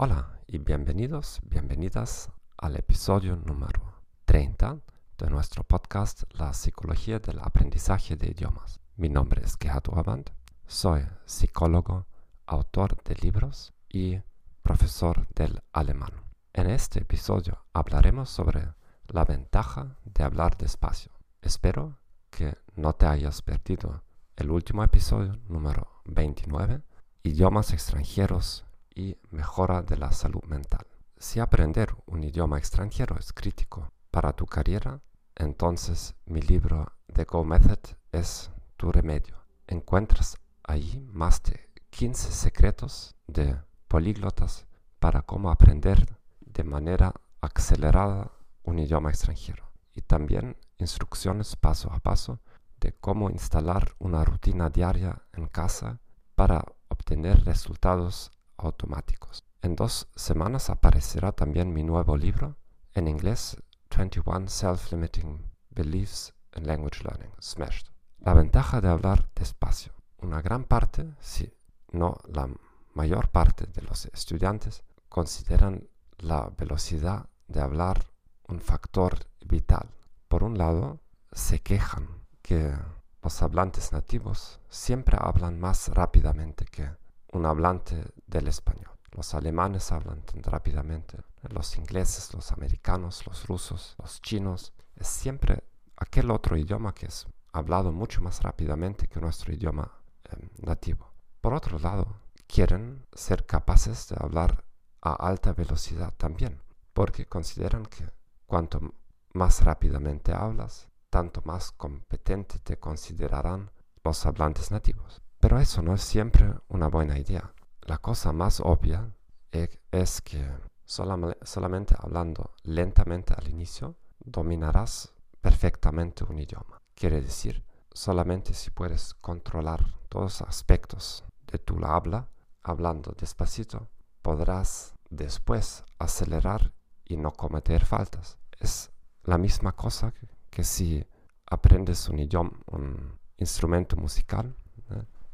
Hola y bienvenidos, bienvenidas al episodio número 30 de nuestro podcast La psicología del aprendizaje de idiomas. Mi nombre es Gerhard Orband, soy psicólogo, autor de libros y profesor del alemán. En este episodio hablaremos sobre la ventaja de hablar despacio. Espero que no te hayas perdido el último episodio número 29, idiomas extranjeros y mejora de la salud mental. Si aprender un idioma extranjero es crítico para tu carrera, entonces mi libro The Go Method es tu remedio. Encuentras ahí más de 15 secretos de políglotas para cómo aprender de manera acelerada un idioma extranjero y también instrucciones paso a paso de cómo instalar una rutina diaria en casa para obtener resultados automáticos. En dos semanas aparecerá también mi nuevo libro en inglés 21 Self-Limiting Beliefs in Language Learning, Smashed. La ventaja de hablar despacio. Una gran parte, si no la mayor parte de los estudiantes, consideran la velocidad de hablar un factor vital. Por un lado, se quejan que los hablantes nativos siempre hablan más rápidamente que un hablante del español. Los alemanes hablan tan rápidamente, los ingleses, los americanos, los rusos, los chinos. Es siempre aquel otro idioma que es hablado mucho más rápidamente que nuestro idioma em, nativo. Por otro lado, quieren ser capaces de hablar a alta velocidad también, porque consideran que cuanto más rápidamente hablas, tanto más competente te considerarán los hablantes nativos. Pero eso no es siempre una buena idea. La cosa más obvia e, es que solamente hablando lentamente al inicio, dominarás perfectamente un idioma. Quiere decir, solamente si puedes controlar todos los aspectos de tu habla, hablando despacito, podrás después acelerar y no cometer faltas. Es la misma cosa que, si aprendes un idioma, un instrumento musical,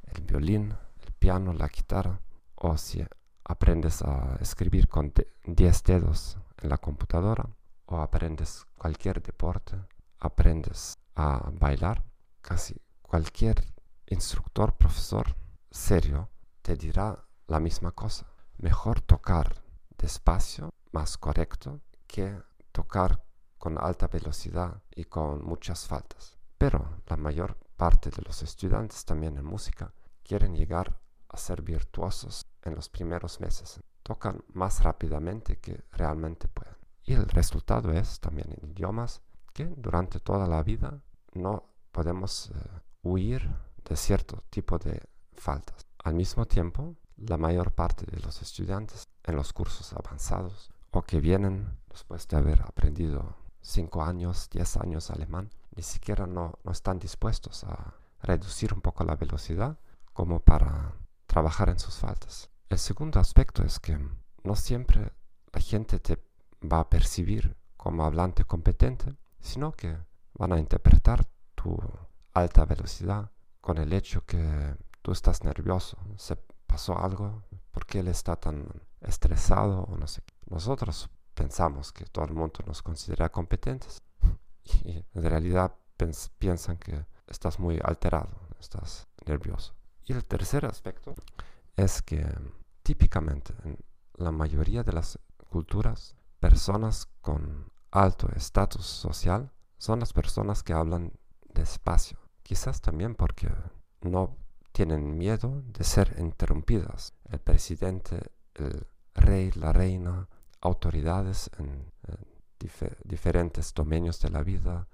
el violín, el piano, la guitarra, o si aprendes a escribir con 10 dedos en la computadora, o aprendes cualquier deporte, aprendes a bailar, casi cualquier instructor, profesor serio te dirá la misma cosa. Mejor tocar despacio, más correcto, que tocar con alta velocidad y con muchas faltas. Pero la mayor parte de los estudiantes también en música quieren llegar a ser virtuosos en los primeros meses. Tocan más rápidamente que realmente pueden. Y el resultado es también en idiomas que durante toda la vida no podemos eh, huir de cierto tipo de faltas. Al mismo tiempo, la mayor parte de los estudiantes en los cursos avanzados o que vienen después de haber aprendido 5 años, 10 años alemán, ni siquiera no, no están dispuestos a reducir un poco la velocidad como para trabajar en sus faltas. El segundo aspecto es que no siempre la gente te va a percibir como hablante competente, sino que van a interpretar tu alta velocidad con el hecho que tú estás nervioso, se pasó algo, ¿por qué él está tan estresado o no sé. Nosotros pensamos que todo el mundo nos considera competentes y en realidad piensan que estás muy alterado, estás nervioso. Y el tercer aspecto es que típicamente en la mayoría de las culturas, personas con alto estatus social son las personas que hablan despacio. Quizás también porque no tienen miedo de ser interrumpidas. El presidente, el rey, la reina, autoridades en, diferentes dominios de la vida,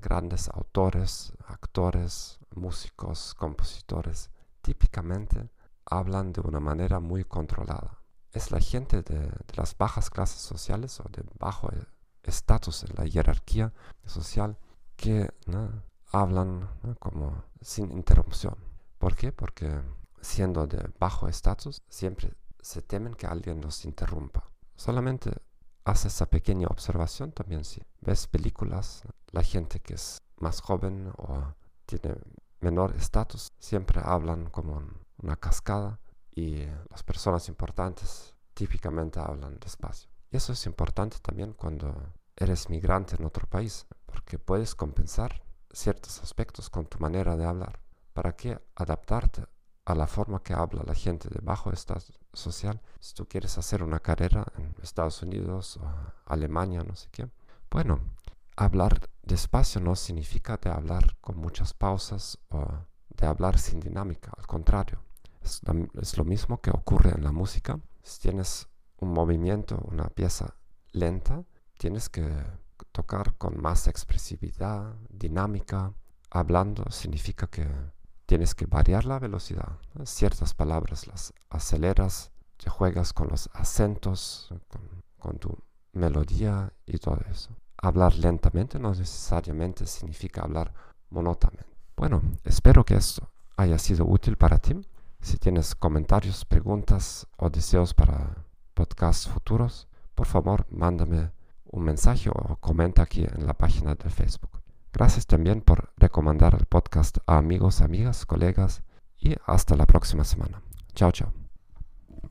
grandes autores, actores, músicos, compositores, típicamente hablan de una manera muy controlada. Es la gente de, las bajas clases sociales o de bajo estatus en la jerarquía social que hablan como sin interrupción. ¿Por qué? Porque siendo de bajo estatus siempre se temen que alguien los interrumpa. Solamente hace esa pequeña observación también si ves películas, la gente que es más joven o tiene menor estatus siempre hablan como una cascada y las personas importantes típicamente hablan despacio. Y eso es importante también cuando eres migrante en otro país, porque puedes compensar ciertos aspectos con tu manera de hablar. ¿Para qué adaptarte a la forma que habla la gente de bajo estado social? Si tú quieres hacer una carrera en Estados Unidos o Alemania, no sé qué. Bueno, hablar despacio no significa de hablar con muchas pausas o de hablar sin dinámica, al contrario. Es, es lo mismo que ocurre en la música. Si tienes un movimiento, una pieza lenta, tienes que tocar con más expresividad, dinámica. Hablando significa que tienes que variar la velocidad. Ciertas palabras las aceleras, te juegas con los acentos, con, tu melodía y todo eso. Hablar lentamente no necesariamente significa hablar monótonamente. Bueno, espero que esto haya sido útil para ti. Si tienes comentarios, preguntas o deseos para podcasts futuros, por favor, mándame un mensaje o comenta aquí en la página de Facebook. Gracias también por recomendar el podcast a amigos, amigas, colegas y hasta la próxima semana. Chao, chao.